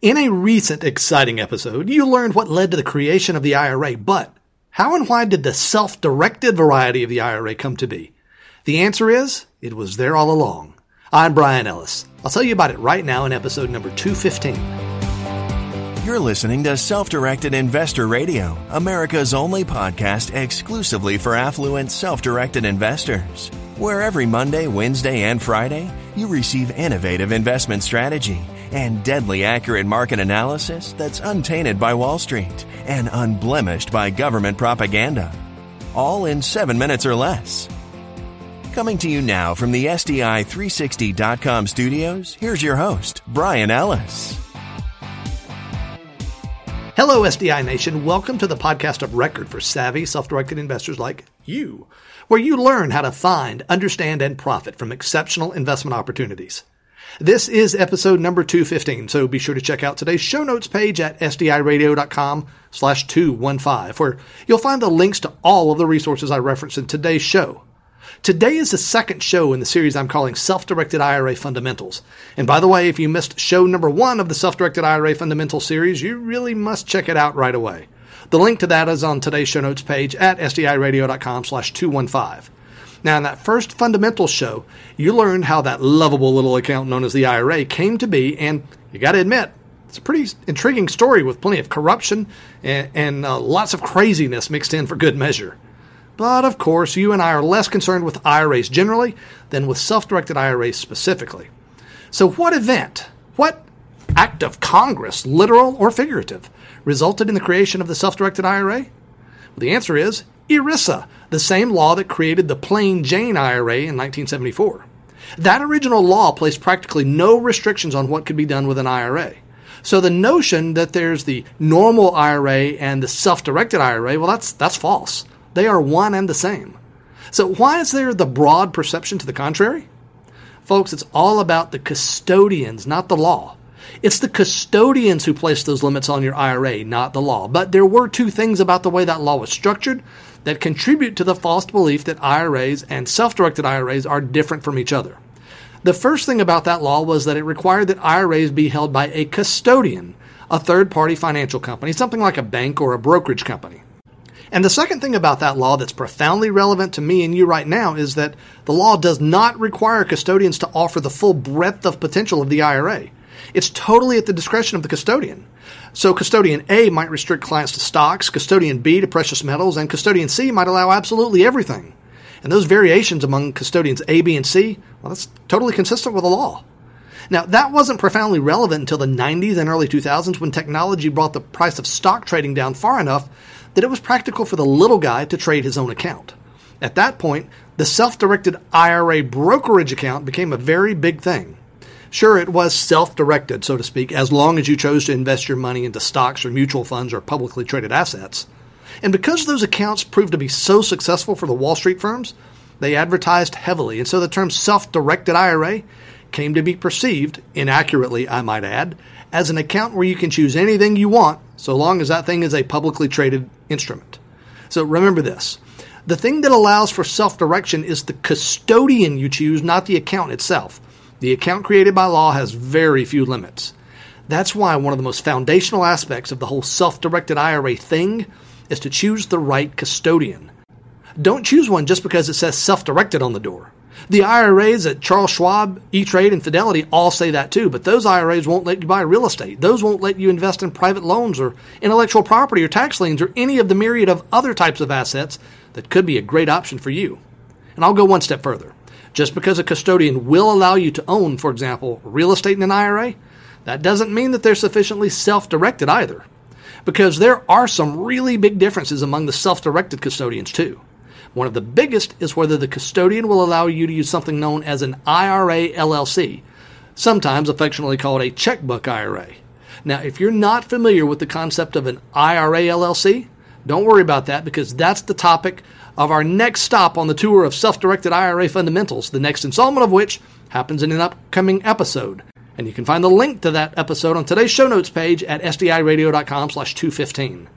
In a recent exciting episode, you learned what led to the creation of the IRA, but how and why did the self-directed variety of the IRA come to be? The answer is, it was there all along. I'm Brian Ellis. I'll tell you about it right now in episode number 215. You're listening to Self Directed Investor Radio, America's only podcast exclusively for affluent self directed investors. Where every Monday, Wednesday, and Friday, you receive innovative investment strategy and deadly accurate market analysis that's untainted by Wall Street and unblemished by government propaganda. All in seven minutes or less. Coming to you now from the SDI360.com studios, here's your host, Brian Ellis. Hello, SDI Nation. Welcome to the podcast of record for savvy, self directed investors like you, where you learn how to find, understand, and profit from exceptional investment opportunities. This is episode number 215, so be sure to check out today's show notes page at sdiradio.com slash 215, where you'll find the links to all of the resources I referenced in today's show. Today is the second show in the series I'm calling Self-Directed IRA Fundamentals. And by the way, if you missed show number one of the Self-Directed IRA Fundamental series, you really must check it out right away. The link to that is on today's show notes page at sdiradio.com slash 215. Now, in that first fundamental show, you learned how that lovable little account known as the IRA came to be, and you got to admit, it's a pretty intriguing story with plenty of corruption and, and uh, lots of craziness mixed in for good measure. But of course, you and I are less concerned with IRAs generally than with self directed IRAs specifically. So, what event, what act of Congress, literal or figurative, resulted in the creation of the self directed IRA? Well, the answer is ERISA, the same law that created the plain Jane IRA in 1974. That original law placed practically no restrictions on what could be done with an IRA. So the notion that there's the normal IRA and the self-directed IRA, well that's that's false. They are one and the same. So why is there the broad perception to the contrary? Folks, it's all about the custodians, not the law. It's the custodians who place those limits on your IRA, not the law. But there were two things about the way that law was structured that contribute to the false belief that IRAs and self directed IRAs are different from each other. The first thing about that law was that it required that IRAs be held by a custodian, a third party financial company, something like a bank or a brokerage company. And the second thing about that law that's profoundly relevant to me and you right now is that the law does not require custodians to offer the full breadth of potential of the IRA. It's totally at the discretion of the custodian. So custodian A might restrict clients to stocks, custodian B to precious metals, and custodian C might allow absolutely everything. And those variations among custodians A, B, and C, well, that's totally consistent with the law. Now, that wasn't profoundly relevant until the 90s and early 2000s when technology brought the price of stock trading down far enough that it was practical for the little guy to trade his own account. At that point, the self directed IRA brokerage account became a very big thing. Sure, it was self directed, so to speak, as long as you chose to invest your money into stocks or mutual funds or publicly traded assets. And because those accounts proved to be so successful for the Wall Street firms, they advertised heavily, and so the term self directed IRA came to be perceived, inaccurately, I might add, as an account where you can choose anything you want so long as that thing is a publicly traded instrument. So remember this the thing that allows for self direction is the custodian you choose, not the account itself. The account created by law has very few limits. That's why one of the most foundational aspects of the whole self directed IRA thing is to choose the right custodian. Don't choose one just because it says self directed on the door. The IRAs at Charles Schwab, E Trade, and Fidelity all say that too, but those IRAs won't let you buy real estate. Those won't let you invest in private loans or intellectual property or tax liens or any of the myriad of other types of assets that could be a great option for you. And I'll go one step further. Just because a custodian will allow you to own, for example, real estate in an IRA, that doesn't mean that they're sufficiently self directed either. Because there are some really big differences among the self directed custodians, too. One of the biggest is whether the custodian will allow you to use something known as an IRA LLC, sometimes affectionately called a checkbook IRA. Now, if you're not familiar with the concept of an IRA LLC, don't worry about that because that's the topic of our next stop on the tour of self directed IRA fundamentals, the next installment of which happens in an upcoming episode. And you can find the link to that episode on today's show notes page at sdiradio.com slash 215.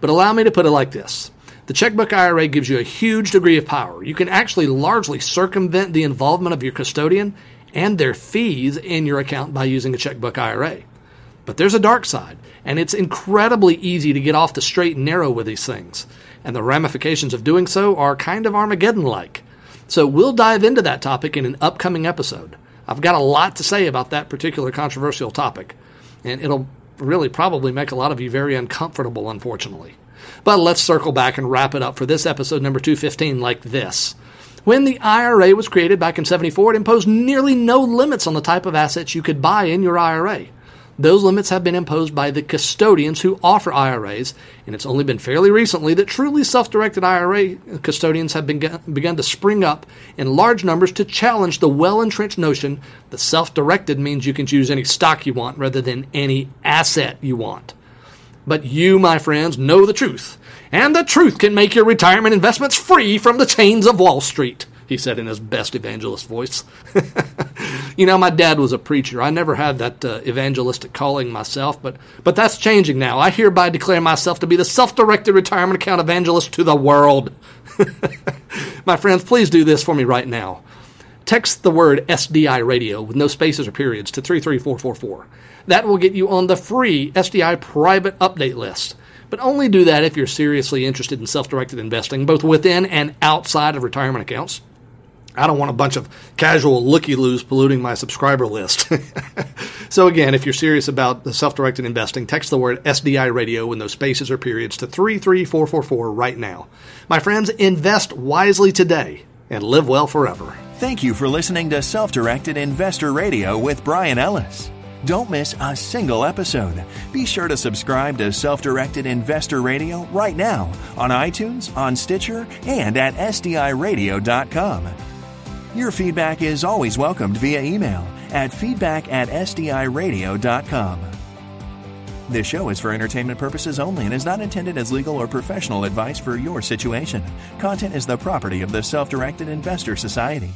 But allow me to put it like this. The checkbook IRA gives you a huge degree of power. You can actually largely circumvent the involvement of your custodian and their fees in your account by using a checkbook IRA. But there's a dark side, and it's incredibly easy to get off the straight and narrow with these things. And the ramifications of doing so are kind of Armageddon like. So we'll dive into that topic in an upcoming episode. I've got a lot to say about that particular controversial topic, and it'll really probably make a lot of you very uncomfortable, unfortunately. But let's circle back and wrap it up for this episode number 215 like this. When the IRA was created back in 74, it imposed nearly no limits on the type of assets you could buy in your IRA. Those limits have been imposed by the custodians who offer IRAs, and it's only been fairly recently that truly self directed IRA custodians have begun, begun to spring up in large numbers to challenge the well entrenched notion that self directed means you can choose any stock you want rather than any asset you want. But you, my friends, know the truth, and the truth can make your retirement investments free from the chains of Wall Street he said in his best evangelist voice. you know, my dad was a preacher. I never had that uh, evangelistic calling myself, but but that's changing now. I hereby declare myself to be the self-directed retirement account evangelist to the world. my friends, please do this for me right now. Text the word SDI radio with no spaces or periods to 33444. That will get you on the free SDI private update list. But only do that if you're seriously interested in self directed investing, both within and outside of retirement accounts. I don't want a bunch of casual looky loos polluting my subscriber list. so, again, if you're serious about self directed investing, text the word SDI radio with those spaces or periods to 33444 right now. My friends, invest wisely today and live well forever. Thank you for listening to Self Directed Investor Radio with Brian Ellis. Don't miss a single episode. Be sure to subscribe to Self Directed Investor Radio right now on iTunes, on Stitcher, and at SDIRadio.com. Your feedback is always welcomed via email at feedback at SDIRadio.com. This show is for entertainment purposes only and is not intended as legal or professional advice for your situation. Content is the property of the Self Directed Investor Society.